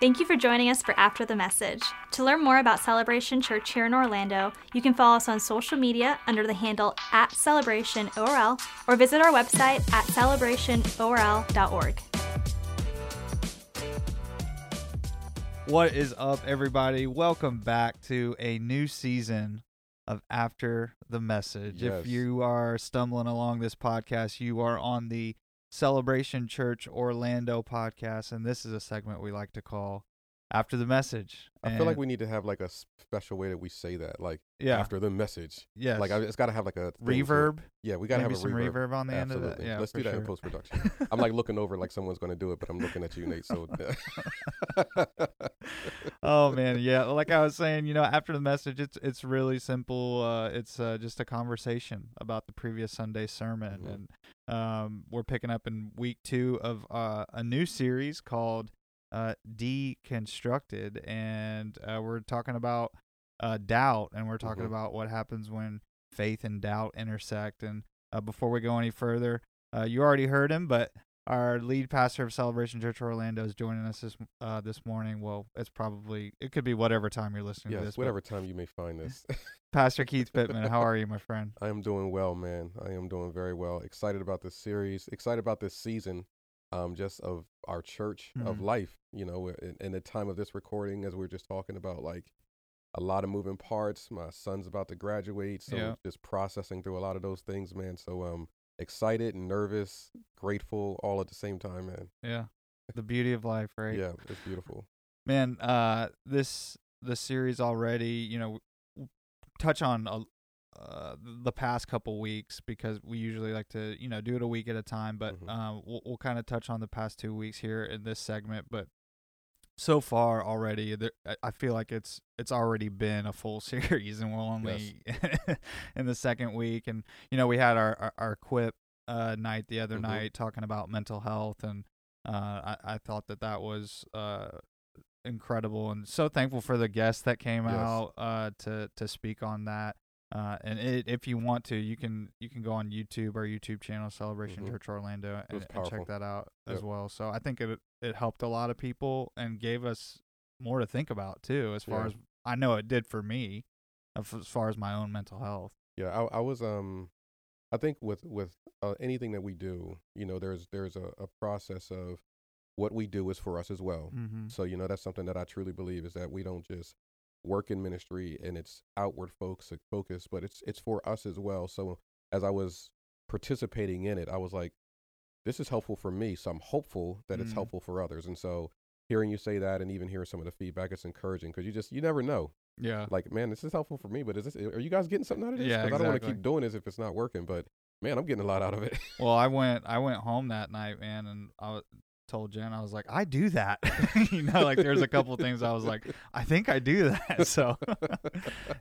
Thank you for joining us for After the Message. To learn more about Celebration Church here in Orlando, you can follow us on social media under the handle at CelebrationORL or visit our website at celebrationorl.org. What is up, everybody? Welcome back to a new season of After the Message. Yes. If you are stumbling along this podcast, you are on the Celebration Church Orlando podcast, and this is a segment we like to call After the Message. I feel like we need to have like a special way that we say that, like yeah, after the message. Yeah, Like I, it's got to have like a thing to reverb. Yeah, we got to have a some reverb. reverb, on the end of Absolutely. that. Yeah, Let's do that sure. in post production. I'm like looking over like someone's going to do it, but I'm looking at you, Nate. So. oh man, yeah. Like I was saying, you know, after the message, it's it's really simple. Uh, it's uh, just a conversation about the previous Sunday sermon, Mhm. and um, we're picking up in week two of uh, a new series called uh, Deconstructed, and uh, we're talking about uh, doubt, and we're talking Mhm. about what happens when faith and doubt intersect. And uh, before we go any further, uh, you already heard him, but our lead pastor of Celebration Church Orlando is joining us this uh, this morning. Well, it's probably it could be whatever time you're listening to yes, this. whatever time you may find this. Pastor Keith Pittman, how are you, my friend? I am doing well, man. I am doing very well. Excited about this series. Excited about this season, um, just of our church of Mhm. life. You know, in, in the time of this recording, as we are just talking about, like a lot of moving parts. My son's about to graduate, so Yeah. just processing through a lot of those things, man. So um, excited and nervous, grateful, all at the same time, man. Yeah, the beauty of life, right? Yeah, it's beautiful. man. Uh, this the series already, you know, touch on a, uh the past couple weeks because we usually like to you know do it a week at a time, but Mhm. uh, we'll we'll kind of touch on the past two weeks here in this segment, but. So far already, there, I- feel like it's it's already been a full series, and we're only in the second week. And you know, we had our our, our quip uh, night the other Mhm. night talking about mental health, and uh, I I thought that that was uh, incredible, and so thankful for the guests that came Yes. out uh, to to speak on that. Uh, and it, if you want to, you can you can go on YouTube, our YouTube channel, Celebration Mhm. Church Orlando, and, and check that out as well. So I think it it helped a lot of people and gave us more to think about too. As far Yeah. as I know, it did for me, as far as my own mental health. Yeah, I, I was um, I think with with uh, anything that we do, you know, there's there's a, a process of what we do is for us as well. Mm-hmm. So you know, that's something that I truly believe is that we don't just work in ministry and it's outward folks focus, but it's it's for us as well. So as I was participating in it, I was like, this is helpful for me. So I'm hopeful that it's Mm. helpful for others. And so hearing you say that and even hearing some of the feedback, it's encouraging because you just you never know Yeah. like, man, this is helpful for me, but is this, are you guys getting something out of this? Yeah, 'Cause I don't want to keep doing this if it's not working, but man, I'm getting a lot out of it. Well, I went I went home that night, man, and I w- told Jen I was like, I do that. you know, like there's a couple things I was like, I think I do that. So,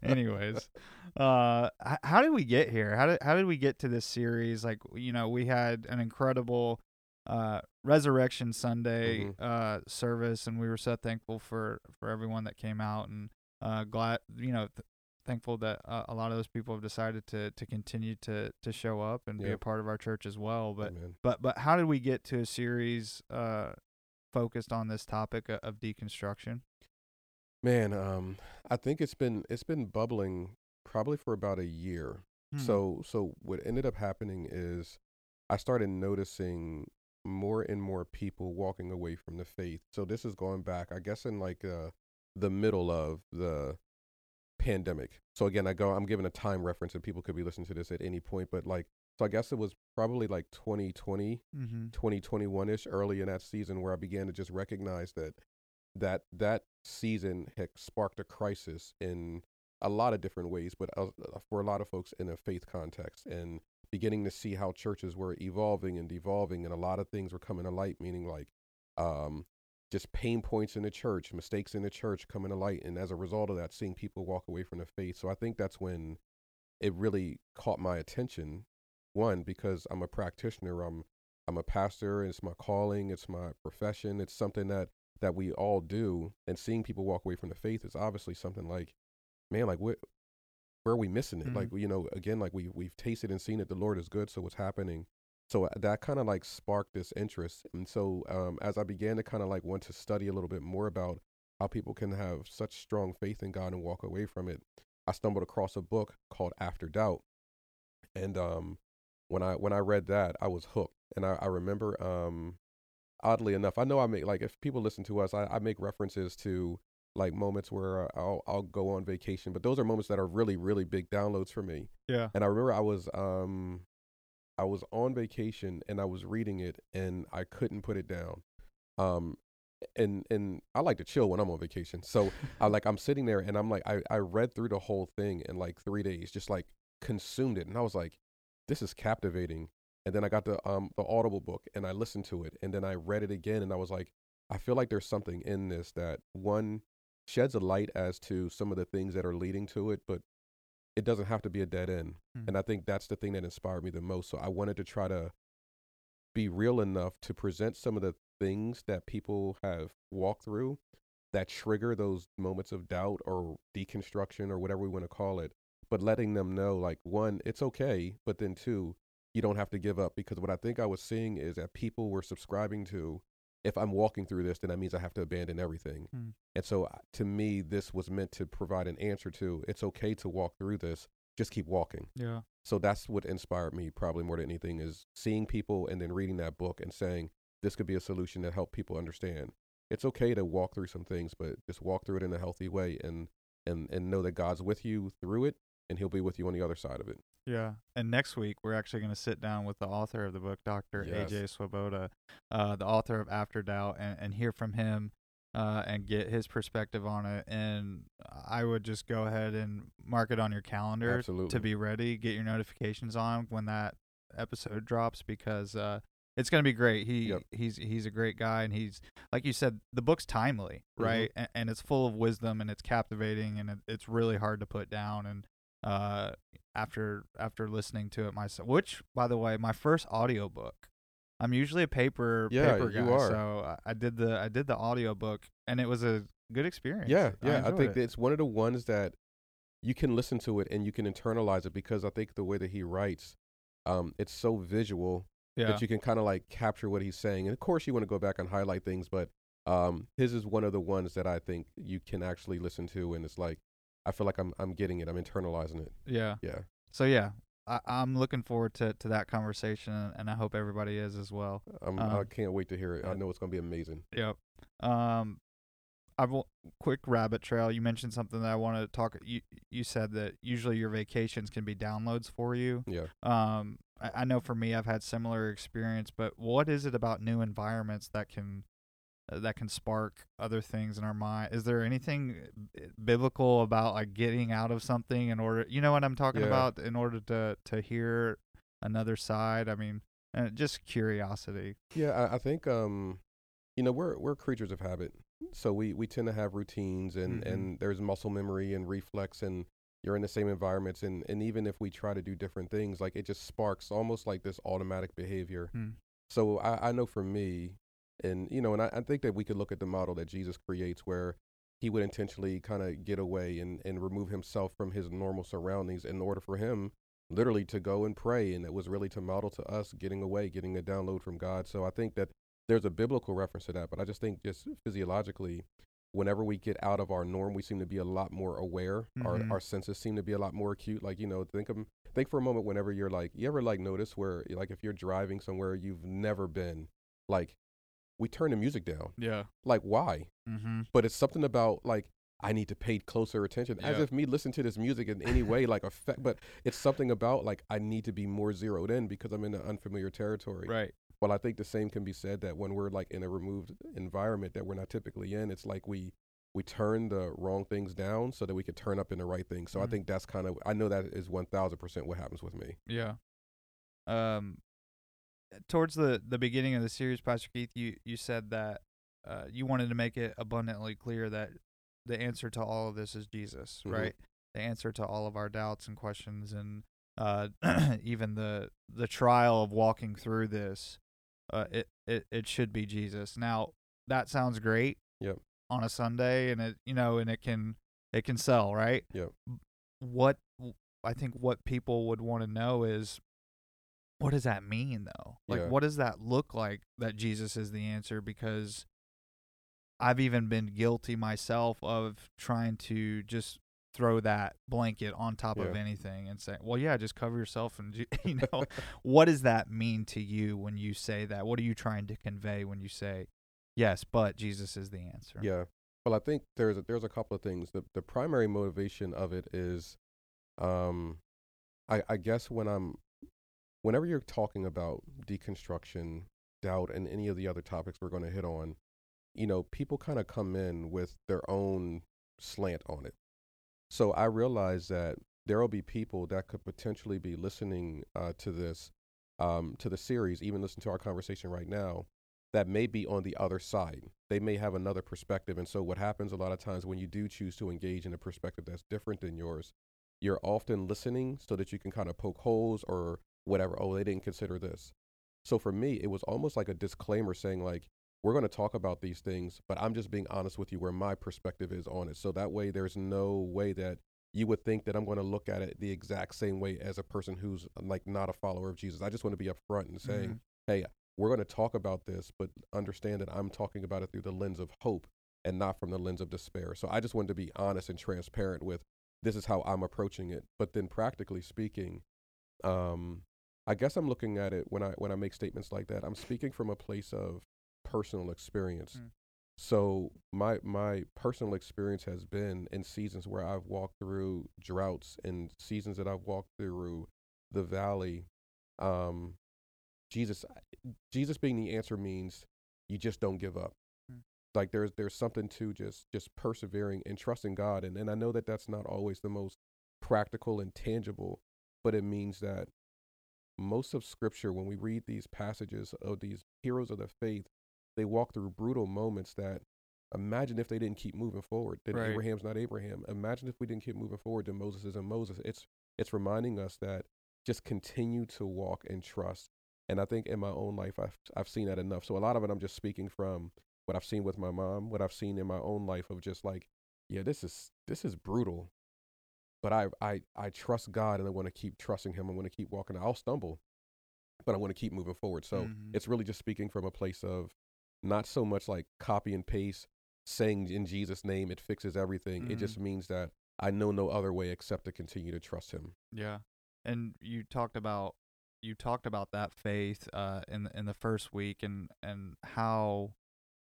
anyways, uh, how did we get here? How did how did we get to this series? Like, you know, we had an incredible uh resurrection sunday Mhm. uh service and we were so thankful for for everyone that came out and uh glad you know th- thankful that uh, a lot of those people have decided to to continue to to show up and be a part of our church as well but man. but but how did we get to a series uh focused on this topic of deconstruction Man, um, I think it's been it's been bubbling probably for about a year. Hmm. So so what ended up happening is I started noticing more and more people walking away from the faith. So this is going back, I guess, in like uh, the middle of the pandemic. So again, I go, I'm giving a time reference, and people could be listening to this at any point. But like, so I guess it was probably like 2020, mm-hmm. 2021 ish, early in that season, where I began to just recognize that that that season had sparked a crisis in a lot of different ways, but uh, for a lot of folks in a faith context, and beginning to see how churches were evolving and devolving, and a lot of things were coming to light, meaning like um, just pain points in the church, mistakes in the church coming to light, and as a result of that, seeing people walk away from the faith. So I think that's when it really caught my attention. One, because I'm a practitioner, I'm I'm a pastor, it's my calling, it's my profession, it's something that that we all do, and seeing people walk away from the faith is obviously something like, man, like what, where are we missing it? Mhm. Like you know, again, like we we've tasted and seen it. The Lord is good, so what's happening? So uh, that kind of like sparked this interest. And so um, as I began to kind of like want to study a little bit more about how people can have such strong faith in God and walk away from it, I stumbled across a book called After Doubt. And um, when I when I read that, I was hooked. And I, I remember, um, oddly enough, I know I make like if people listen to us, I, I make references to like moments where I'll I'll go on vacation, but those are moments that are really really big downloads for me. Yeah. And I remember I was um I was on vacation and I was reading it and I couldn't put it down. Um and and I like to chill when I'm on vacation. So I like I'm sitting there and I'm like I I read through the whole thing in like 3 days, just like consumed it and I was like this is captivating. And then I got the um the Audible book and I listened to it and then I read it again and I was like I feel like there's something in this that one sheds a light as to some of the things that are leading to it, but it doesn't have to be a dead end. Mm. And I think that's the thing that inspired me the most. So I wanted to try to be real enough to present some of the things that people have walked through that trigger those moments of doubt or deconstruction or whatever we want to call it, but letting them know like one, it's okay, but then two, you don't have to give up because what I think I was seeing is that people were subscribing to if I'm walking through this, then that means I have to abandon everything. Hmm. And so uh, to me, this was meant to provide an answer to it's okay to walk through this, just keep walking. Yeah. So that's what inspired me probably more than anything is seeing people and then reading that book and saying this could be a solution that help people understand. It's okay to walk through some things, but just walk through it in a healthy way and and and know that God's with you through it and he'll be with you on the other side of it. Yeah. And next week we're actually going to sit down with the author of the book, Dr. Yes. AJ Swoboda, uh, the author of After Doubt, and, and hear from him uh, and get his perspective on it. And I would just go ahead and mark it on your calendar Absolutely. to be ready. Get your notifications on when that episode drops because uh, it's going to be great. He Yep. he's he's a great guy, and he's like you said, the book's timely, Mhm. right? And, and it's full of wisdom, and it's captivating, and it, it's really hard to put down. And uh, after after listening to it myself, which by the way, my first audiobook. I'm usually a paper Yeah, paper you guy, are. so I- I did the I did the audiobook, and it was a good experience. Yeah, yeah. I, enjoyed think it. it's one of the ones that you can listen to it and you can internalize it because I think the way that he writes, um, it's so visual yeah. that you can kind of like capture what he's saying. And of course, you want to go back and highlight things, but um, his is one of the ones that I think you can actually listen to, and it's like I feel like I'm I'm getting it, I'm internalizing it. yeah. Yeah, So yeah, I, I'm looking forward to, to that conversation, and I hope everybody is as well. I'm, I Um, can't wait to hear it. I know it's gonna be amazing. Yep. Um, I will quick rabbit trail. You mentioned something that I want to talk. You you said that usually your vacations can be downloads for you. Yeah. Um, I, I know for me, I've had similar experience. But what is it about new environments that can that can spark other things in our mind? Is there anything uh, biblical about like getting out of something in order? You know what I'm talking Yeah. about? In order to to hear another side. I mean, uh, just curiosity. Yeah, I, I think um, you know, we're we're creatures of habit, so we we tend to have routines, and Mhm. and there's muscle memory and reflex, and you're in the same environments, and and even if we try to do different things, like it just sparks almost like this automatic behavior. Hmm. So I, I know for me, and you know, and I, I think that we could look at the model that Jesus creates, where he would intentionally kind of get away and and remove himself from his normal surroundings in order for him literally to go and pray. And it was really to model to us getting away getting a download from god. So i think that there's a biblical reference to that but i just think just physiologically whenever we get out of our norm we seem to be a lot more aware. Mhm. our, our senses seem to be a lot more acute. Like you know think of think for a moment whenever you're like you ever like notice where like if you're driving somewhere you've never been like we turn the music down Yeah. like why Mm-hmm. but it's something about like I need to pay closer attention, as Yeah. if me listening to this music in any way like affect. But it's something about like I need to be more zeroed in because I'm in an unfamiliar territory. Right. Well, I think the same can be said that when we're like in a removed environment that we're not typically in, it's like we we turn the wrong things down so that we could turn up in the right things. So I Mhm. think that's kind of I know that is one thousand percent what happens with me. Yeah. Um, towards the the beginning of the series, Pastor Keith, you you said that uh, you wanted to make it abundantly clear that the answer to all of this is Jesus, Mhm. right? The answer to all of our doubts and questions, and uh, even the the trial of walking through this, uh, it it it should be Jesus. Now that sounds great. Yep. On a Sunday, and it you know, and it can it can sell, right? Yep. What I think what people would want to know is what does that mean though? Like Yeah. what does that look like that Jesus is the answer because I've even been guilty myself of trying to just throw that blanket on top of anything and say, "Well, yeah, just cover yourself." And you know, what does that mean to you when you say that? What are you trying to convey when you say, "Yes, but Jesus is the answer"? Yeah. Well, I think there's a, there's a couple of things. The the primary motivation of it is, um, I I guess when I'm, whenever you're talking about deconstruction, doubt, and any of the other topics we're going to hit on, you know, people kind of come in with their own slant on it. So I realize that there will be people that could potentially be listening uh, to this, um, to the series, even listen to our conversation right now, that may be on the other side. They may have another perspective. And so, what happens a lot of times when you do choose to engage in a perspective that's different than yours, you're often listening so that you can kind of poke holes or whatever. Oh, they didn't consider this. So, for me, it was almost like a disclaimer saying, like, we're going to talk about these things, but I'm just being honest with you where my perspective is on it. So that way, there's no way that you would think that I'm going to look at it the exact same way as a person who's like not a follower of Jesus. I just want to be upfront and saying, Mhm. hey, we're going to talk about this, but understand that I'm talking about it through the lens of hope and not from the lens of despair. So I just wanted to be honest and transparent with this is how I'm approaching it. But then practically speaking, um, I guess I'm looking at it when I when I make statements like that. I'm speaking from a place of personal experience. Mm. So my my personal experience has been in seasons where I've walked through droughts and seasons that I've walked through the valley. Um, Jesus, Jesus being the answer means you just don't give up. Mm. Like there's there's something to just just persevering and trusting God, and and I know that that's not always the most practical and tangible, but it means that most of Scripture, when we read these passages of these heroes of the faith, they walk through brutal moments that imagine if they didn't keep moving forward then Right. abraham's not abraham. Imagine if we didn't keep moving forward then moses isn't moses. It's it's reminding us that just continue to walk and trust and i think in my own life i've i've seen that enough. So a lot of it i'm just speaking from what i've seen with my mom what i've seen in my own life of just like yeah this is this is brutal but i i i trust god and i want to keep trusting him i want to keep walking i'll stumble but i want to keep moving forward so Mhm. it's really just speaking from a place of not so much like copy and paste saying in Jesus' name it fixes everything. It Mhm. just means that I know no other way except to continue to trust him. Yeah, and you talked about you talked about that faith uh, in the, in the first week, and and how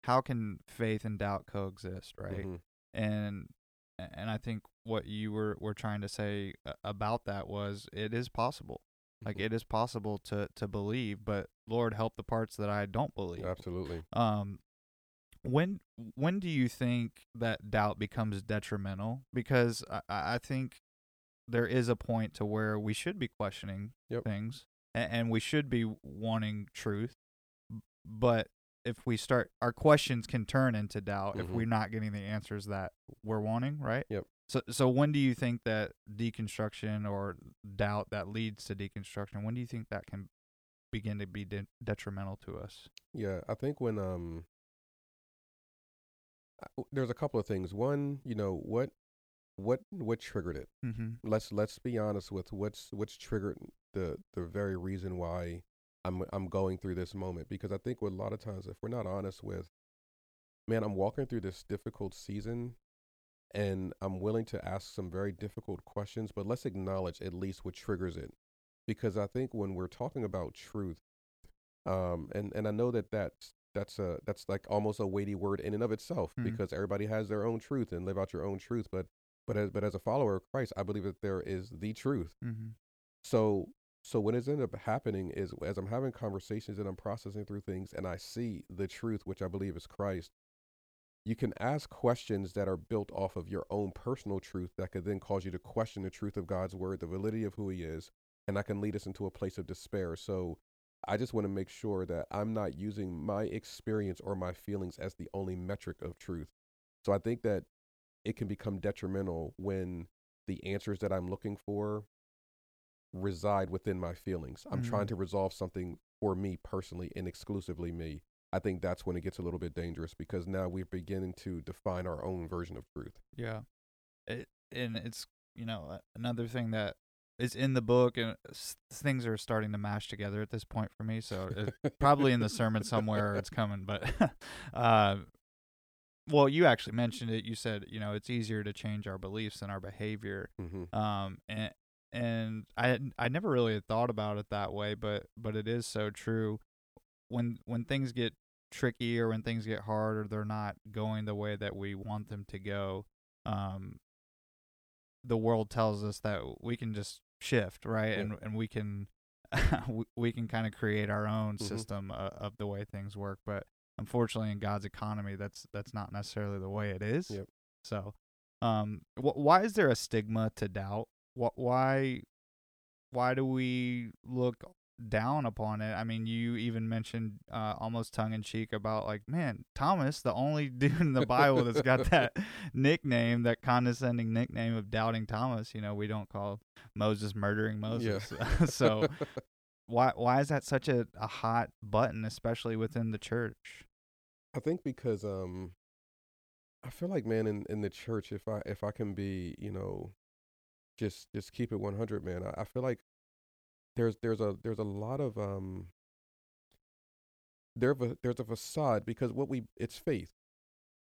how can faith and doubt coexist, right? Mhm. And and I think what you were were trying to say about that was it is possible. Like Mhm. it is possible to to believe, but Lord help the parts that I don't believe. Absolutely. Um, when when do you think that doubt becomes detrimental? Because I, I think there is a point to where we should be questioning Yep. things and, and we should be wanting truth. But if we start, our questions can turn into doubt if Mhm. we're not getting the answers that we're wanting, right? Yep. So, so when do you think that deconstruction or doubt that leads to deconstruction? When do you think that can begin to be de- detrimental to us? Yeah, I think when um there's a couple of things. One, you know, what what what triggered it? Mm-hmm. Let's let's be honest with what's what's triggered the the very reason why I'm I'm going through this moment because I think with a lot of times if we're not honest with man, I'm walking through this difficult season and I'm willing to ask some very difficult questions, but let's acknowledge at least what triggers it. Because I think when we're talking about truth, um, and, and I know that that's, that's, a, that's like almost a weighty word in and of itself Mhm. because everybody has their own truth and live out your own truth. But, but, as, but as a follower of Christ, I believe that there is the truth. Mm-hmm. So so what has ended up happening is as I'm having conversations and I'm processing through things and I see the truth, which I believe is Christ, you can ask questions that are built off of your own personal truth that could then cause you to question the truth of God's word, the validity of who he is, and that can lead us into a place of despair. So I just want to make sure that I'm not using my experience or my feelings as the only metric of truth. So I think that it can become detrimental when the answers that I'm looking for reside within my feelings. I'm trying Mhm. to resolve something for me personally and exclusively me. I think that's when it gets a little bit dangerous because now we're beginning to define our own version of truth. Yeah. It and it's you know another thing that is in the book, and s- things are starting to mash together at this point for me. So it, probably in the sermon somewhere it's coming, but uh, well, you actually mentioned it. You said you know it's easier to change our beliefs than our behavior. hmm Um, and and I I never really had thought about it that way, but but it is so true. When when things get tricky or when things get hard or they're not going the way that we want them to go, um, the world tells us that we can just shift, right? Yeah. And and we can we, can kind of create our own Mhm. system uh, of the way things work, but unfortunately in God's economy that's that's not necessarily the way it is. Yep. So, um wh- why is there a stigma to doubt? Wh- why why do we look down upon it? I mean, you even mentioned uh, almost tongue in cheek about like, man, Thomas, the only dude in the Bible that's got that nickname, that condescending nickname of doubting Thomas. You know, we don't call Moses murdering Moses. so why why is that such a, a hot button, especially within the church? I think because um I feel like man in, in the church if I if I can be, you know, just just keep it 100 man. I, I feel like there's there's a there's a lot of um there a, there's a facade because what we it's faith.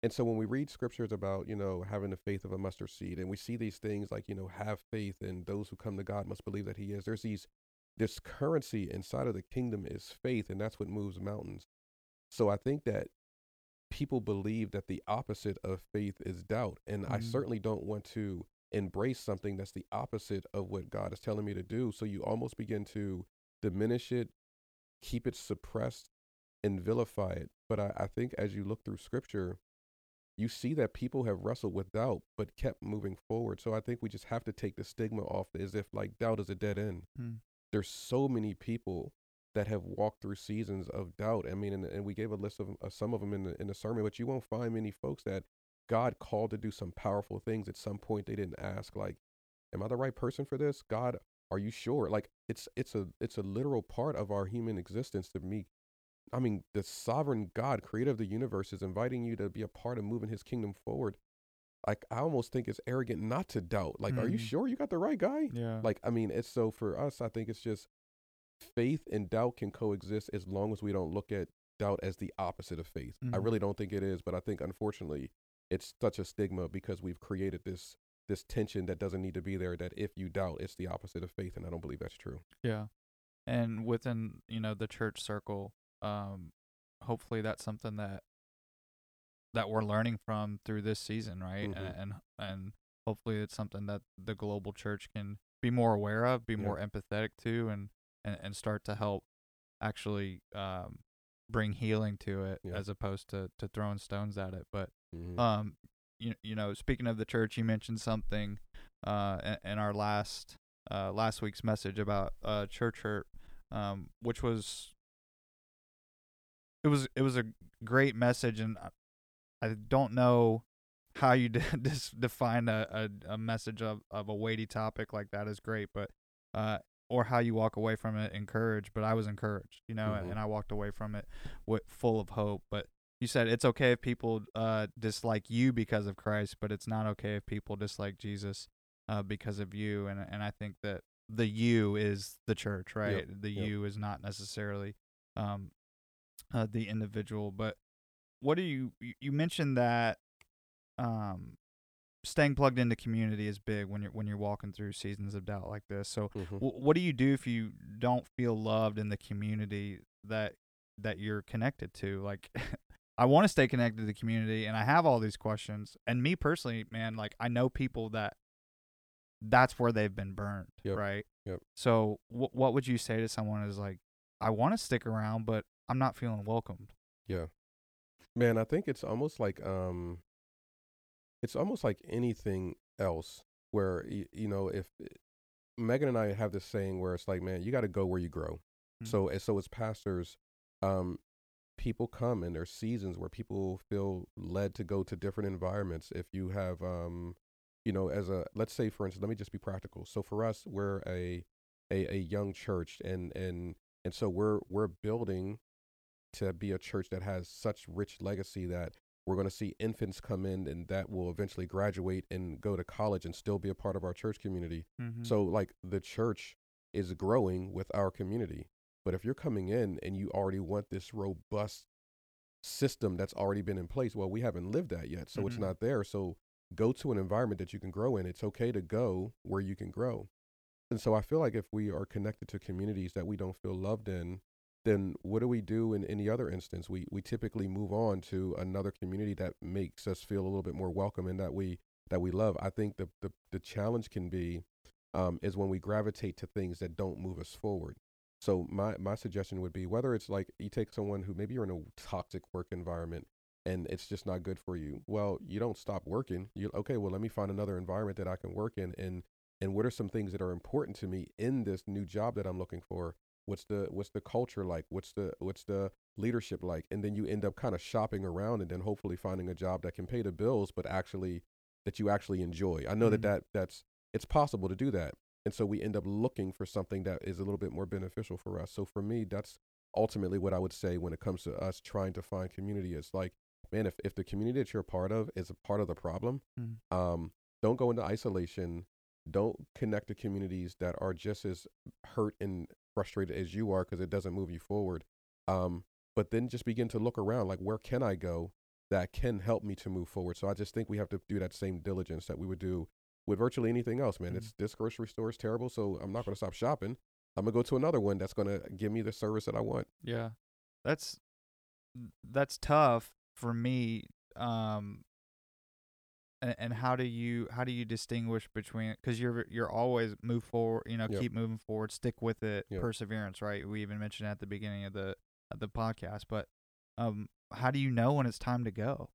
And so when we read scriptures about, you know, having the faith of a mustard seed and we see these things like, you know, have faith and those who come to God must believe that he is. There's these this currency inside of the kingdom is faith and that's what moves mountains. So I think that people believe that the opposite of faith is doubt. And I Mhm. certainly don't want to embrace something that's the opposite of what God is telling me to do. So you almost begin to diminish it, keep it suppressed, and vilify it. But I, I think as you look through scripture, you see that people have wrestled with doubt but kept moving forward. So I think we just have to take the stigma off as if like doubt is a dead end. Hmm. There's so many people that have walked through seasons of doubt. I mean, and, and we gave a list of uh, some of them in the in the sermon, but you won't find many folks that God called to do some powerful things. At some point, they didn't ask, like, "Am I the right person for this?" God, are you sure? Like, it's it's a it's a literal part of our human existence to me. I mean, the sovereign God, creator of the universe, is inviting you to be a part of moving His kingdom forward. Like, I almost think it's arrogant not to doubt. Like, are you Mhm. sure you got the right guy? Yeah. Like, I mean, it's so for us, I think it's just faith and doubt can coexist as long as we don't look at doubt as the opposite of faith. I Mhm. really don't think it is, but I think unfortunately it's such a stigma because we've created this this tension that doesn't need to be there that if you doubt it's the opposite of faith and I don't believe that's true. Yeah. And within, you know, the church circle, um, hopefully that's something that that we're learning from through this season, right? Mhm. And, and and hopefully it's something that the global church can be more aware of, be Yeah. more empathetic to and, and and start to help actually um bring healing to it Yeah. as opposed to to throwing stones at it. But Mhm. um you you know speaking of the church you mentioned something uh in, in our last uh last week's message about uh church hurt um which was it was it was a great message and I- don't know how you de- define a, a a message of of a weighty topic like that is great but uh or how you walk away from it encouraged but I was encouraged you know Mhm. and I walked away from it with full of hope but you said it's okay if people uh, dislike you because of Christ, but it's not okay if people dislike Jesus uh, because of you. And and I think that the you is the church, right? the yep. you is not necessarily um, uh, the individual. But what do you you- mentioned that um, staying plugged into community is big when you're when you're walking through seasons of doubt like this. So Mhm. w- what do you do if you don't feel loved in the community that that you're connected to like i want to stay connected to the community and i have all these questions and me personally man like i know people that that's where they've been burned Yep. right Yep. so wh- what would you say to someone is like i want to stick around but i'm not feeling welcomed Yeah. Man, I think it's almost like um it's almost like anything else where y- you know, if Megan and I have this saying where it's like, man, you got to go where you grow. Mm. So and so as pastors, um people come and there's seasons where people feel led to go to different environments. If you have um you know, as a let's say for instance, let me just be practical. So for us, we're a a, a young church and and and so we're we're building to be a church that has such rich legacy that We're going to see infants come in and that will eventually graduate and go to college and still be a part of our church community. Mhm. So, like, the church is growing with our community. But if you're coming in and you already want this robust system that's already been in place, well, we haven't lived that yet. So, it's Mhm. not there. So, go to an environment that you can grow in. It's okay to go where you can grow. And so, I feel like if we are connected to communities that we don't feel loved in, then what do we do in any other instance? We we typically move on to another community that makes us feel a little bit more welcome and that we that we love. I think the the, the challenge can be um, is when we gravitate to things that don't move us forward. So my my suggestion would be whether it's like you take someone who maybe you're in a toxic work environment and it's just not good for you. Well, you don't stop working. You okay? Well, let me find another environment that I can work in and and what are some things that are important to me in this new job that I'm looking for? What's the what's the culture like? What's the what's the leadership like? And then you end up kind of shopping around and then hopefully finding a job that can pay the bills but actually that you actually enjoy. I know that Mhm. that that's it's possible to do that. And so we end up looking for something that is a little bit more beneficial for us. So for me, that's ultimately what I would say when it comes to us trying to find community. It's like, man, if, if the community that you're a part of is a part of the problem, Mhm. um, don't go into isolation. Don't connect to communities that are just as hurt and frustrated as you are because it doesn't move you forward. Um, but then just begin to look around like, where can I go that can help me to move forward? So I just think we have to do that same diligence that we would do with virtually anything else, man. Mhm. It's this grocery store is terrible, so I'm not going to stop shopping. I'm gonna go to another one that's gonna give me the service that I want. Yeah, that's that's tough for me. Um, and, and how do you how do you distinguish between because you're you're always move forward, you know, Yep. keep moving forward, stick with it, Yep. perseverance, right? We even mentioned at the beginning of the of the podcast, but um, how do you know when it's time to go?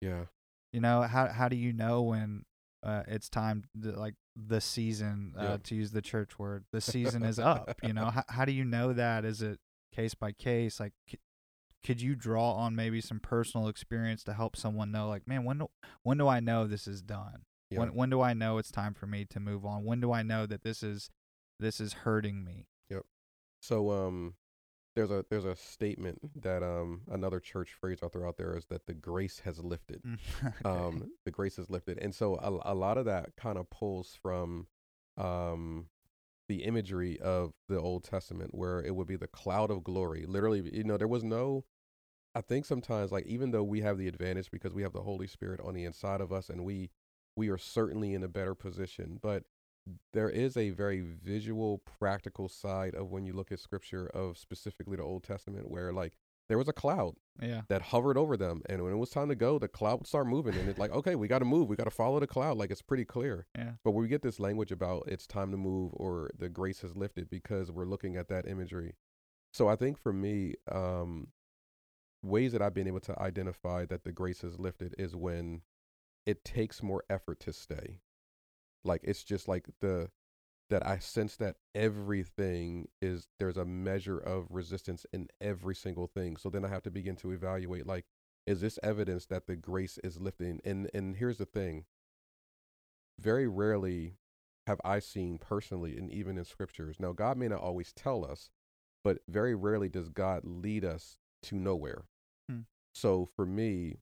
Yeah, You know, how how do you know when uh, it's time to, like the season uh, Yeah. to use the church word, the season is up. You know, how how do you know that? Is it case by case? Like, c- could you draw on maybe some personal experience to help someone know, like, man, when do, when do I know this is done? yeah. When when do I know it's time for me to move on? When do I know that this is this is hurting me? Yep. So um there's a there's a statement that um another church phrase out there out there is that the grace has lifted. Okay. Um the grace is lifted. And so a, a lot of that kind of pulls from um the imagery of the Old Testament where it would be the cloud of glory. Literally, you know, there was no I think sometimes like even though we have the advantage because we have the Holy Spirit on the inside of us and we we are certainly in a better position, but there is a very visual practical side of when you look at scripture of specifically the Old Testament where like there was a cloud yeah. that hovered over them and when it was time to go the cloud would start moving and it's like okay we got to move we got to follow the cloud like it's pretty clear Yeah. but we get this language about it's time to move or the grace has lifted because we're looking at that imagery so i think for me um ways that i've been able to identify that the grace has lifted is when it takes more effort to stay like it's just like the that I sense that everything is there's a measure of resistance in every single thing. So then I have to begin to evaluate like is this evidence that the grace is lifting? And and here's the thing. Very rarely have I seen personally and even in scriptures. Now God may not always tell us, but very rarely does God lead us to nowhere. Hmm. So for me,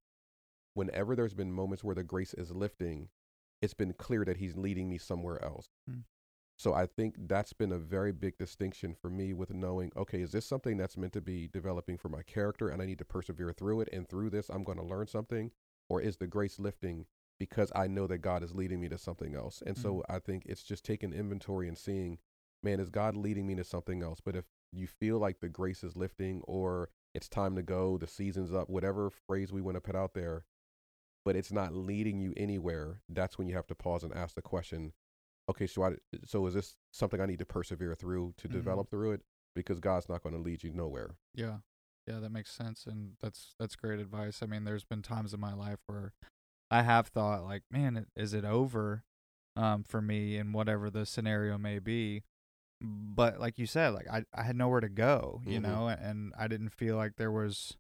whenever there's been moments where the grace is lifting, it's been clear that he's leading me somewhere else. Hmm. So I think that's been a very big distinction for me with knowing, okay, is this something that's meant to be developing for my character and I need to persevere through it and through this I'm going to learn something or is the grace lifting because I know that God is leading me to something else. And so I think it's just taking inventory and seeing, man, is God leading me to something else? But if you feel like the grace is lifting or it's time to go, the season's up, whatever phrase we want to put out there, but it's not leading you anywhere, that's when you have to pause and ask the question, okay, so I, so is this something I need to persevere through to Mhm. develop through it? Because God's not going to lead you nowhere. Yeah. Yeah, that makes sense and that's that's great advice. I mean, there's been times in my life where I have thought like, man, is it over um for me in whatever the scenario may be. But like you said, like I I had nowhere to go, you Mhm. know, and I didn't feel like there was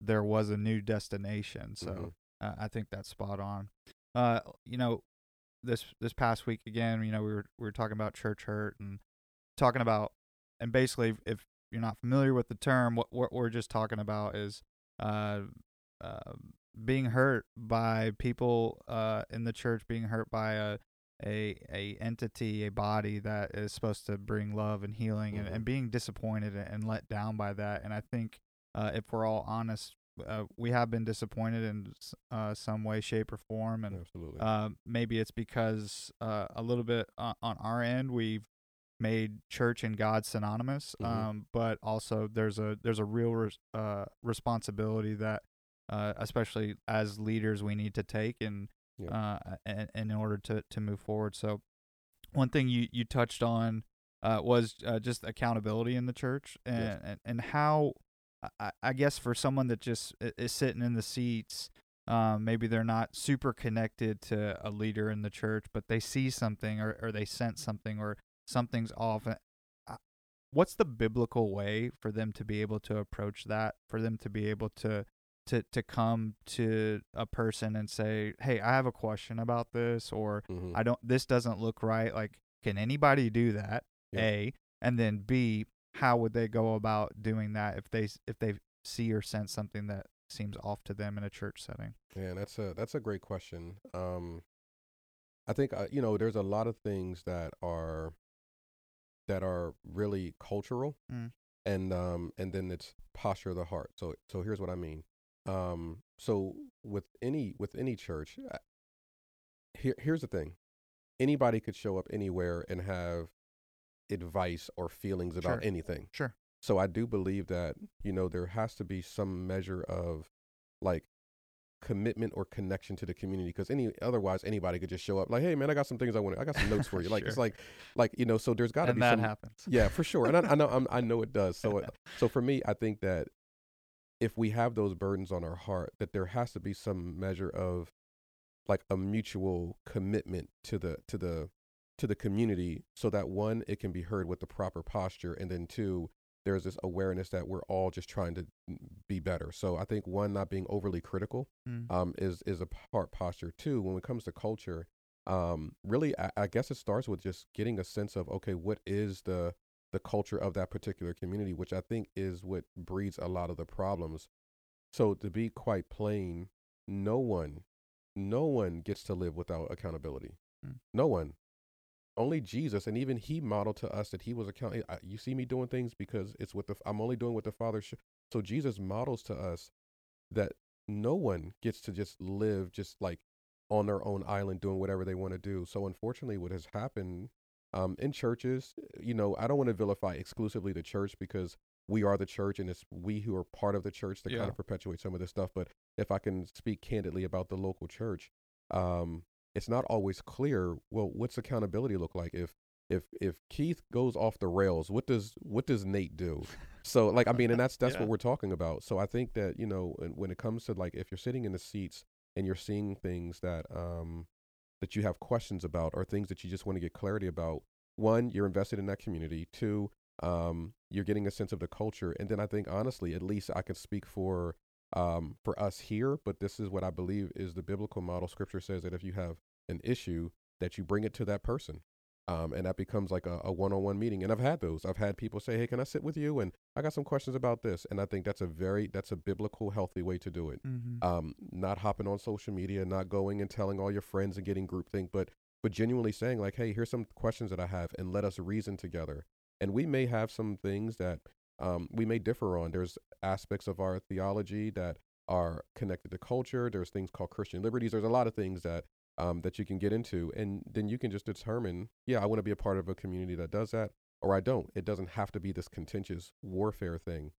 there was a new destination. So Mhm. Uh, I think that's spot on. Uh, you know, this this past week again, you know, we were we were talking about church hurt and talking about, and basically, if you're not familiar with the term, what what we're just talking about is, uh, uh, being hurt by people uh, in the church, being hurt by a a a entity, a body that is supposed to bring love and healing, and, Mhm. and being disappointed and- and let down by that. And I think uh, if we're all honest, uh, we have been disappointed in uh, some way, shape, or form, and Absolutely. uh, maybe it's because uh, a little bit on, on our end we've made church and God synonymous, Mhm. um, but also there's a there's a real res- uh, responsibility that, uh, especially as leaders, we need to take in Yeah. uh, in, in order to to move forward. So, one thing you you touched on uh, was uh, just accountability in the church and Yes. and, and how I, I guess for someone that just is sitting in the seats um, maybe they're not super connected to a leader in the church, but they see something or, or they sense something or something's off. Uh, What's the biblical way for them to be able to approach that? For them to be able to to to come to a person and say, "Hey, I have a question about this," or Mhm. "I don't. This doesn't look right." Like, can anybody do that? Yeah. A and then B, how would they go about doing that if they if they see or sense something that seems off to them in a church setting? Yeah, that's a that's a great question. Um, I think uh, you know there's a lot of things that are that are really cultural, Mm. and um, and then it's posture of the heart. So so here's what I mean. Um, so with any with any church, uh, here here's the thing: anybody could show up anywhere and have advice or feelings about Sure. anything. Sure. So I do believe that, you know, there has to be some measure of like commitment or connection to the community because any otherwise anybody could just show up like, hey man, I got some things I want to I got some notes for you. Like it's like like, you know, so there's gotta be and be that some happens. Yeah, for sure. And I, I know I'm, I know it does. So it, so for me, I think that if we have those burdens on our heart, that there has to be some measure of like a mutual commitment to the to the to the community so that one it can be heard with the proper posture and then two there's this awareness that we're all just trying to be better. So i think one not being overly critical Mm. um, is is a part posture. Two when it comes to culture um, really I, I guess it starts with just getting a sense of okay what is the the culture of that particular community which i think is what breeds a lot of the problems. So to be quite plain no one no one gets to live without accountability. Mm. no one only jesus and even he modeled to us that he was account I- you see me doing things because it's what the i'm only doing what the father sh-. so jesus models to us that no one gets to just live just like on their own island doing whatever they want to do so unfortunately what has happened um, in churches you know i don't want to vilify exclusively the church because we are the church and it's we who are part of the church that Yeah. kind of perpetuate some of this stuff but if i can speak candidly about the local church um, it's not always clear well what's accountability look like? If if if keith goes off the rails what does what does nate do? So like i mean and that's that's Yeah. what we're talking about. So i think that you know when- when it comes to like if you're sitting in the seats and you're seeing things that um that you have questions about or things that you just want to get clarity about one you're invested in that community. Two um you're getting a sense of the culture. And then i think honestly at least i can speak for um for us here but this is what i believe is the biblical model. Scripture says that if you have an issue that you bring it to that person um, and that becomes like a, a one-on-one meeting. And i've had those. I've had people say hey can i sit with you? And i got some questions about this. And i think that's a very that's a biblical healthy way to do it. Mm-hmm. um, not hopping on social media, not going and telling all your friends and getting groupthink, but but genuinely saying like, hey, here's some questions that I have, and let us reason together. And we may have some things that um, we may differ on. There's aspects of our theology that are connected to culture. There's things called Christian liberties. There's a lot of things that um, that you can get into, and then you can just determine, yeah, I want to be a part of a community that does that, or I don't. It doesn't have to be this contentious warfare thing.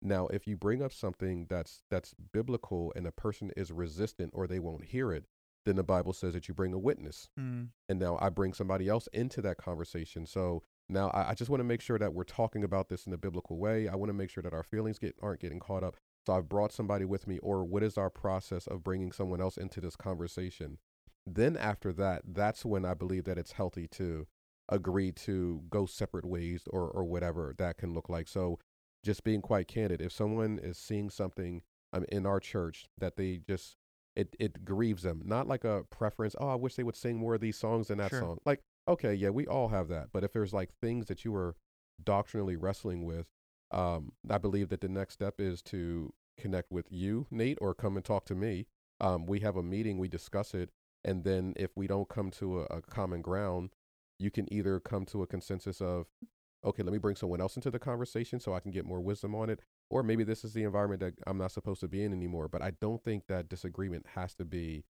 Now, if you bring up something that's that's biblical and a person is resistant or they won't hear it, then the Bible says that you bring a witness. Mm. And now I bring somebody else into that conversation. So now I, I just want to make sure that we're talking about this in a biblical way. I want to make sure that our feelings get aren't getting caught up. So I've brought somebody with me, or what is our process of bringing someone else into this conversation? Then after that, that's when I believe that it's healthy to agree to go separate ways or or whatever that can look like. So just being quite candid, if someone is seeing something um, in our church that they just it it grieves them, not like a preference. Oh, I wish they would sing more of these songs than that Sure. song. Like, okay, yeah, we all have that. But if there's like things that you are doctrinally wrestling with, um, I believe that the next step is to connect with you, Nate, or come and talk to me, Um, we have a meeting, we discuss it, and then if we don't come to a, a common ground, you can either come to a consensus of, okay, let me bring someone else into the conversation so I can get more wisdom on it, or maybe this is the environment that I'm not supposed to be in anymore. But I don't think that disagreement has to be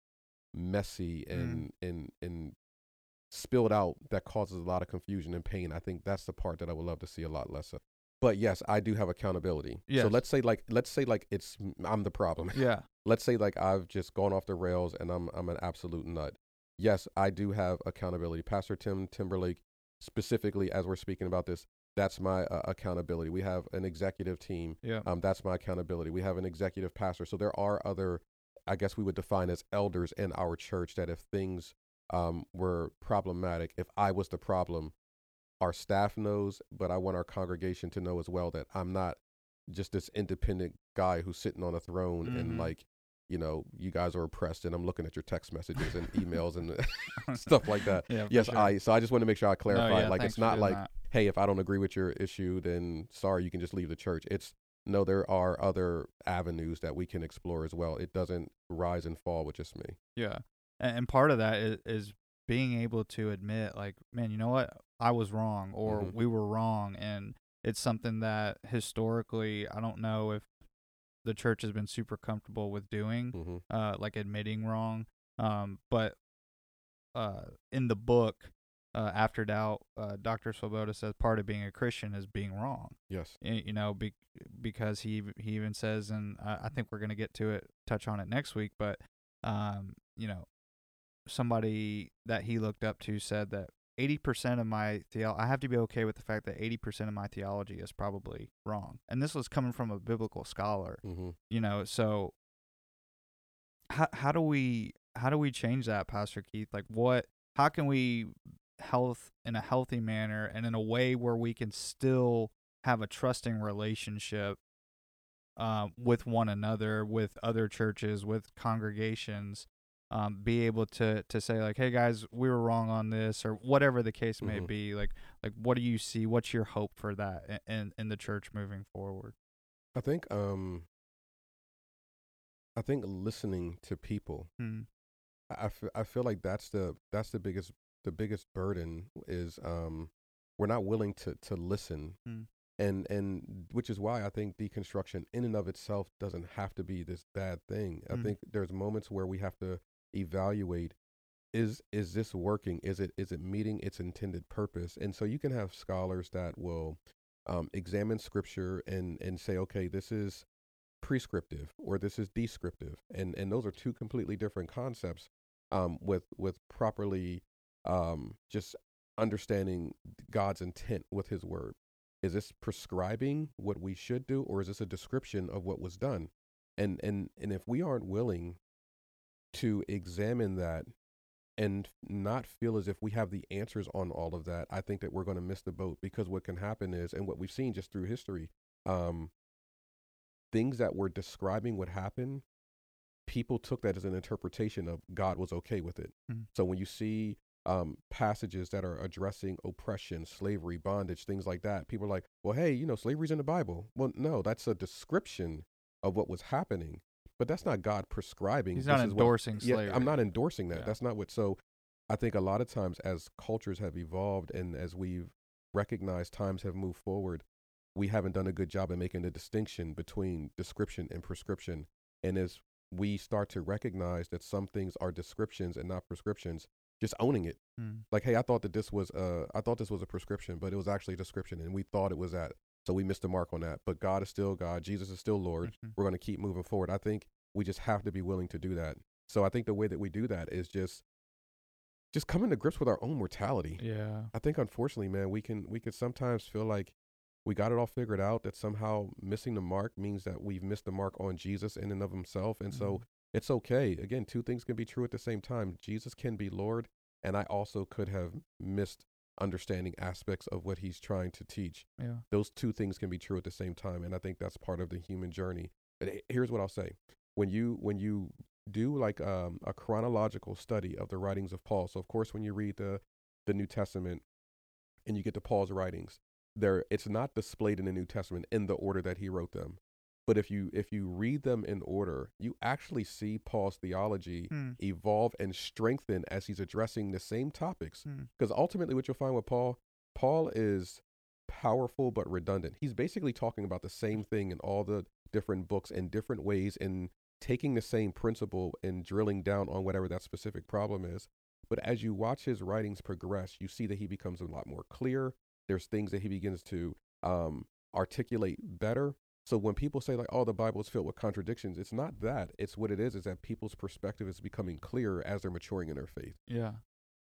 messy and and and spilled out that causes a lot of confusion and pain. I think that's the part that I would love to see a lot less of. But yes, I do have accountability. So let's say like let's say like it's I'm the problem. Yeah. let's say like I've just gone off the rails and I'm I'm an absolute nut. Yes, I do have accountability. Pastor Tim Timberlake specifically as we're speaking about this, that's my uh, accountability. We have an executive team. Yeah. Um that's my accountability. We have an executive pastor. So there are other I guess we would define as elders in our church that if things um were problematic, if I was the problem, our staff knows, but I want our congregation to know as well that I'm not just this independent guy who's sitting on a throne and Mhm. like, you know, you guys are oppressed and I'm looking at your text messages and emails and stuff like that. Yeah. Yes, sure. I so I just want to make sure I No, clarify. yeah, like it's not like, that. hey, if I don't agree with your issue, then sorry, you can just leave the church. It's no, there are other avenues that we can explore as well. It doesn't rise and fall with just me. Yeah, and, part of that is, is being able to admit, like, man, you know what, I was wrong, or Mhm. we were wrong, and it's something that historically, I don't know if the church has been super comfortable with doing, hmm uh, like admitting wrong. Um, but uh, in the book, uh, After Doubt, uh, Dr. Swoboda says part of being a Christian is being wrong. Yes. you know, be, because he he even says, and I, I think we're gonna get to it, touch on it next week, but um, you know, somebody that he looked up to said that eighty percent of my theo, I have to be okay with the fact that eighty percent of my theology is probably wrong, and this was coming from a biblical scholar, hmm you know, so how how do we how do we change that, Pastor Keith? Like, what? How can we health in a healthy manner and in a way where we can still have a trusting relationship um, with one another, with other churches, with congregations, um, be able to to say like, "Hey guys, we were wrong on this," or whatever the case may Mhm. be. Like, like what do you see? What's your hope for that in in, the church moving forward? I think um I think listening to people Hmm. I, I feel like that's the that's the biggest the biggest burden is um we're not willing to to listen Mm. and and which is why I think deconstruction in and of itself doesn't have to be this bad thing. I Mm. think there's moments where we have to evaluate is is this working? Is it is it meeting its intended purpose? And so you can have scholars that will um, examine scripture and and say, okay, this is prescriptive or this is descriptive, and and those are two completely different concepts. Um, with with properly um, just understanding God's intent with His word. Is this prescribing what we should do, or is this a description of what was done? And and and if we aren't willing to examine that and not feel as if we have the answers on all of that, I think that we're going to miss the boat because what can happen is, and what we've seen just through history, um, things that were describing what happened, people took that as an interpretation of God was okay with it. Mhm. So when you see um, passages that are addressing oppression, slavery, bondage, things like that, people are like, well, hey, you know, slavery's in the Bible. Well, no, that's a description of what was happening, but that's not God prescribing. He's this not is what- endorsing yeah. I'm not endorsing that. Yeah. That's not what. So, I think a lot of times, as cultures have evolved and as we've recognized times have moved forward, we haven't done a good job at making the distinction between description and prescription. And as we start to recognize that some things are descriptions and not prescriptions, just owning it. Mm. Like, hey, I thought that this was uh, I thought this was a prescription, but it was actually a description, and we thought it was that. So we missed the mark on that. But God is still God. Jesus is still Lord Mhm. we're going to keep moving forward. I think we just have to be willing to do that. So I think the way that we do that is just just coming to grips with our own mortality. Yeah. I think unfortunately, man, we can we can sometimes feel like we got it all figured out that somehow missing the mark means that we've missed the mark on Jesus in and of himself. And so Mhm. it's okay. Again, two things can be true at the same time. Jesus can be Lord, and I also could have missed understanding aspects of what he's trying to teach Yeah. those two things can be true at the same time and i think that's part of the human journey. But here's what i'll say. When you when you do like um, a chronological study of the writings of paul so of course when you read the the new testament and you get to paul's writings there it's not displayed in the new testament in the order that he wrote them But if you if you read them in order, you actually see Paul's theology Hmm. evolve and strengthen as he's addressing the same topics. Hmm. Because ultimately, what you'll find with Paul, Paul is powerful but redundant. He's basically talking about the same thing in all the different books in different ways and taking the same principle and drilling down on whatever that specific problem is. But as you watch his writings progress, you see that he becomes a lot more clear. There's things that he begins to um, articulate better. So when people say like, "Oh, the Bible is filled with contradictions," it's not that. It's what it is. Is that people's perspective is becoming clearer as they're maturing in their faith. Yeah.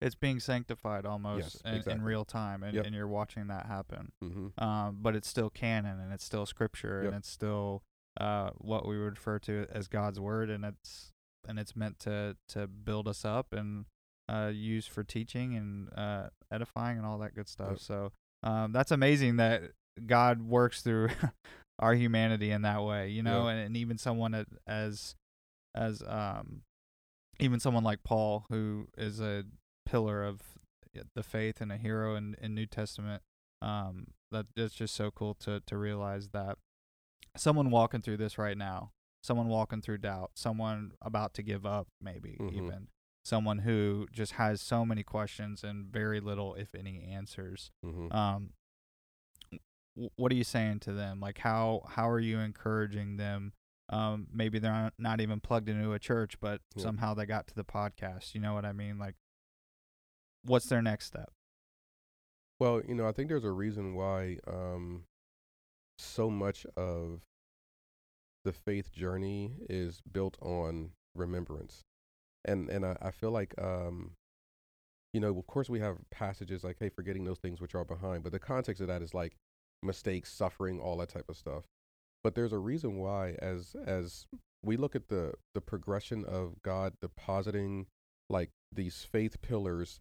It's being sanctified almost Yes, in, in real time, and, Yep. and you're watching that happen. Mm-hmm. Um, but it's still canon, and it's still scripture, Yep. and it's still uh, what we would refer to as God's word, and it's and it's meant to to build us up and uh, use for teaching and uh, edifying and all that good stuff. Yep. So um, that's amazing that God works through our humanity in that way, you know, Yeah. and, and even someone as as um even someone like Paul, who is a pillar of the faith and a hero in, in New Testament. Um, that it's just so cool to to realize that someone walking through this right now, someone walking through doubt, someone about to give up, maybe Mhm. even someone who just has so many questions and very little, if any, answers. Mm-hmm. Um, what are you saying to them? Like how how are you encouraging them? Um, maybe they're not, not even plugged into a church, but Yeah. somehow they got to the podcast. You know what I mean? Like, what's their next step? Well, you know, I think there's a reason why um, so much of the faith journey is built on remembrance, and and I, I feel like um, you know, of course, we have passages like, "Hey, forgetting those things which are behind," but the context of that is like mistakes, suffering, all that type of stuff. But there's a reason why, as as we look at the the progression of God depositing like these faith pillars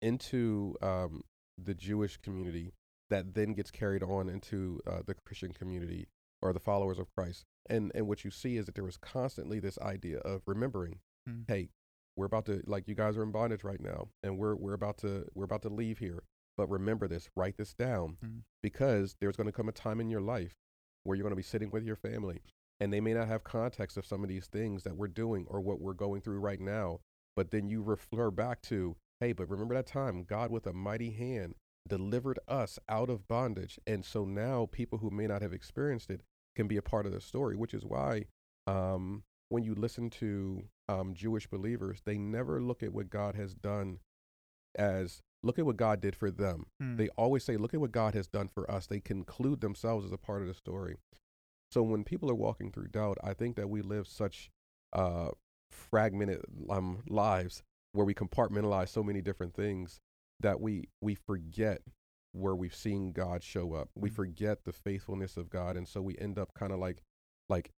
into um, the Jewish community that then gets carried on into uh, the Christian community or the followers of Christ. And and what you see is that there was constantly this idea of remembering, Hmm. hey, we're about to like you guys are in bondage right now, and we're we're about to we're about to leave here. But remember this, write this down, Hmm. because there's going to come a time in your life where you're going to be sitting with your family, and they may not have context of some of these things that we're doing or what we're going through right now. But then you refer back to, hey, but remember that time God with a mighty hand delivered us out of bondage. And so now people who may not have experienced it can be a part of the story, which is why um, when you listen to um, Jewish believers, they never look at what God has done as look at what God did for them. Hmm. They always say, look at what God has done for us. They conclude themselves as a part of the story. So when people are walking through doubt, I think that we live such uh, fragmented um, lives where we compartmentalize so many different things that we we forget where we've seen God show up. We Mm. forget the faithfulness of God, and so we end up kind of like like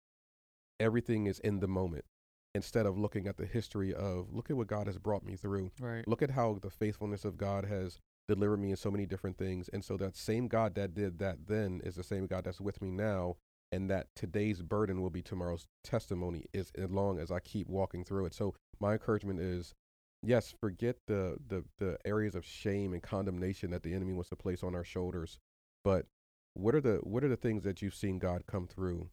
everything is in the moment instead of looking at the history of look at what God has brought me through. right. Look at how the faithfulness of God has delivered me in so many different things. And so that same God that did that then is the same God that's with me now. And that today's burden will be tomorrow's testimony is as long as I keep walking through it. So my encouragement is yes, forget the the the areas of shame and condemnation that the enemy wants to place on our shoulders. But what are the what are the things that you've seen God come through?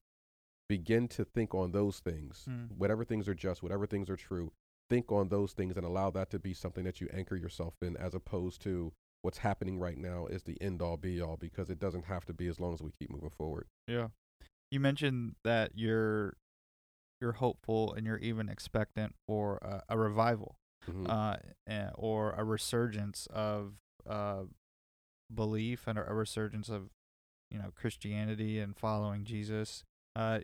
Begin to think on those things. Mm. Whatever things are just, whatever things are true, think on those things and allow that to be something that you anchor yourself in as opposed to what's happening right now is the end all be all because it doesn't have to be as long as we keep moving forward. Yeah. You mentioned that you're you're hopeful and you're even expectant for a, a revival Mhm. uh, or a resurgence of uh, belief and a, a resurgence of you know Christianity and following Jesus. Uh,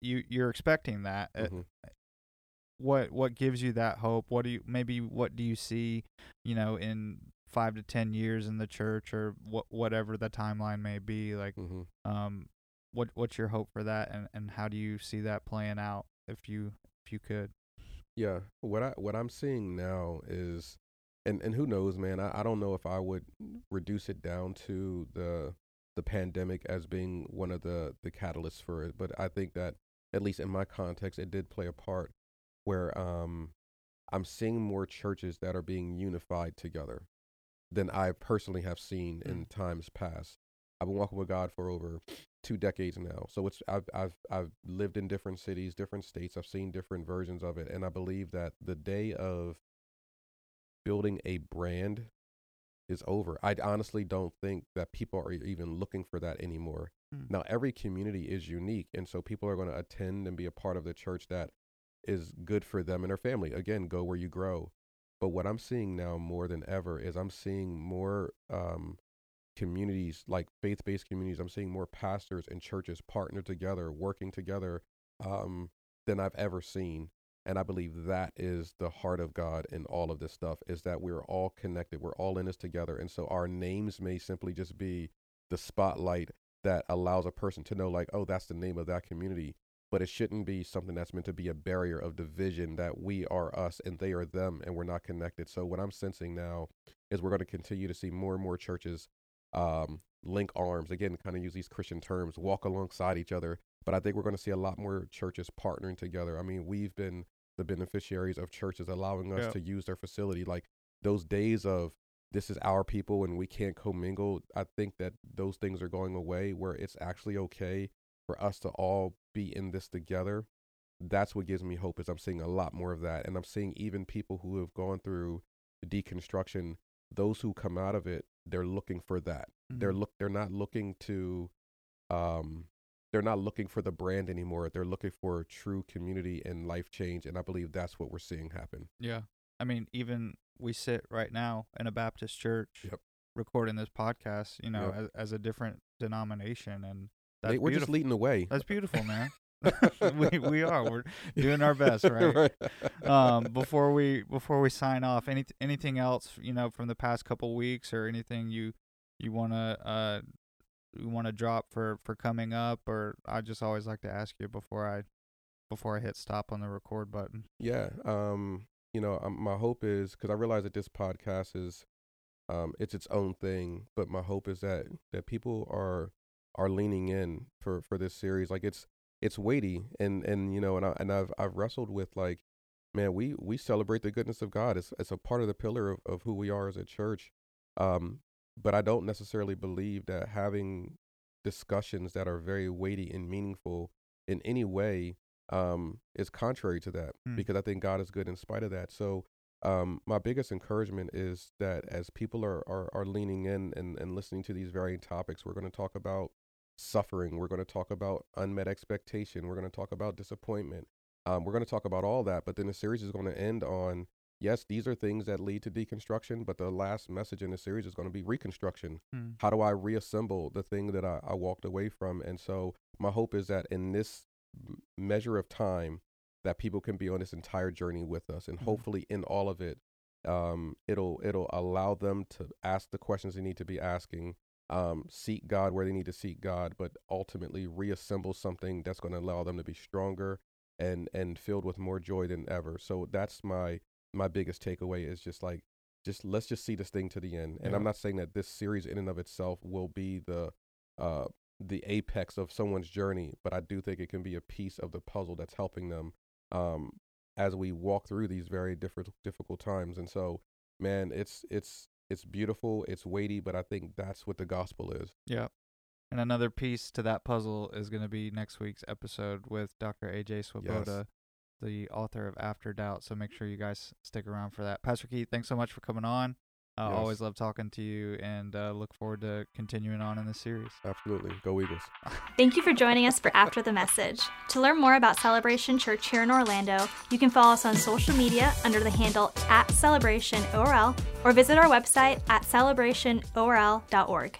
you you're expecting that. Uh, Mhm. What what gives you that hope? What do you maybe what do you see? You know, in five to ten years in the church or what whatever the timeline may be. Like, Mhm. um, what what's your hope for that, and and how do you see that playing out? If you if you could. Yeah, what I what I'm seeing now is, and and who knows, man. I, I don't know if I would reduce it down to the the pandemic as being one of the the catalysts for it, but I think that at least in my context, it did play a part where um I'm seeing more churches that are being unified together than I personally have seen in times past. I've been walking with God for over two decades now. So it's I've I've I've lived in different cities, different states. I've seen different versions of it, and I believe that the day of building a brand is over. I honestly don't think that people are even looking for that anymore. Mm. Now, every community is unique, and so people are going to attend and be a part of the church that is good for them and their family. Again, go where you grow. But what I'm seeing now more than ever is I'm seeing more um, communities, like faith based communities, I'm seeing more pastors and churches partner together, working together um, than I've ever seen. And I believe that is the heart of God in all of this stuff is that we're all connected. We're all in this together. And so our names may simply just be the spotlight that allows a person to know, like, oh, that's the name of that community. But it shouldn't be something that's meant to be a barrier of division that we are us and they are them and we're not connected. So what I'm sensing now is we're going to continue to see more and more churches um, link arms, again, kind of use these Christian terms, walk alongside each other. But I think we're going to see a lot more churches partnering together. I mean, we've been the beneficiaries of churches allowing us Yeah. to use their facility. Like those days of this is our people and we can't commingle. I think that those things are going away where it's actually okay for us to all be in this together. That's what gives me hope is I'm seeing a lot more of that. And I'm seeing even people who have gone through deconstruction, those who come out of it, they're looking for that. They're Mhm. look they're not looking to um they're not looking for the brand anymore. They're looking for true community and life change. And I believe that's what we're seeing happen. Yeah. I mean, even we sit right now in a Baptist church Yep. recording this podcast, you know, Yep. as, as a different denomination. And that's we're just leading the way. That's beautiful, man. we, we are. We're doing our best, right? um, before we before we sign off, any anything else you know from the past couple weeks or anything you you wanna uh you wanna drop for for coming up, or I just always like to ask you before I before I hit stop on the record button. Yeah. Um, you know, um, my hope is because I realize that this podcast is, um, it's its own thing. But my hope is that that people are are leaning in for for this series. Like it's it's weighty, and and you know, and I and I've I've wrestled with like, man, we we celebrate the goodness of God. It's it's a part of the pillar of of who we are as a church. Um, but I don't necessarily believe that having discussions that are very weighty and meaningful in any way um, is contrary to that Hmm. because I think God is good in spite of that. So um, my biggest encouragement is that as people are, are, are leaning in and, and listening to these varying topics, we're going to talk about suffering. We're going to talk about unmet expectation. We're going to talk about disappointment. Um, we're going to talk about all that. But then the series is going to end on yes, these are things that lead to deconstruction. But the last message in the series is going to be reconstruction Hmm. how do I reassemble the thing that I, I walked away from? And so my hope is that in this measure of time, that people can be on this entire journey with us, and Mhm. hopefully in all of it, um, it'll it'll allow them to ask the questions they need to be asking, um, seek God where they need to seek God, but ultimately reassemble something that's going to allow them to be stronger and and filled with more joy than ever. So that's my my biggest takeaway is just like just let's just see this thing to the end. And I'm not saying that this series in and of itself will be the uh the apex of someone's journey, but I do think it can be a piece of the puzzle that's helping them um as we walk through these very different difficult times. And so, man, it's it's it's beautiful, it's weighty, but I think that's what the gospel is. Yeah. And another piece to that puzzle is going to be next week's episode with Dr. AJ Swoboda, the author of After Doubt. So make sure you guys stick around for that. Pastor Keith, thanks so much for coming on. I Yes. always love talking to you and uh, look forward to continuing on in this series. Absolutely. Go Eagles. Thank you for joining us for After the Message. To learn more about Celebration Church here in Orlando, you can follow us on social media under the handle at CelebrationORL or visit our website at celebrationorl.org.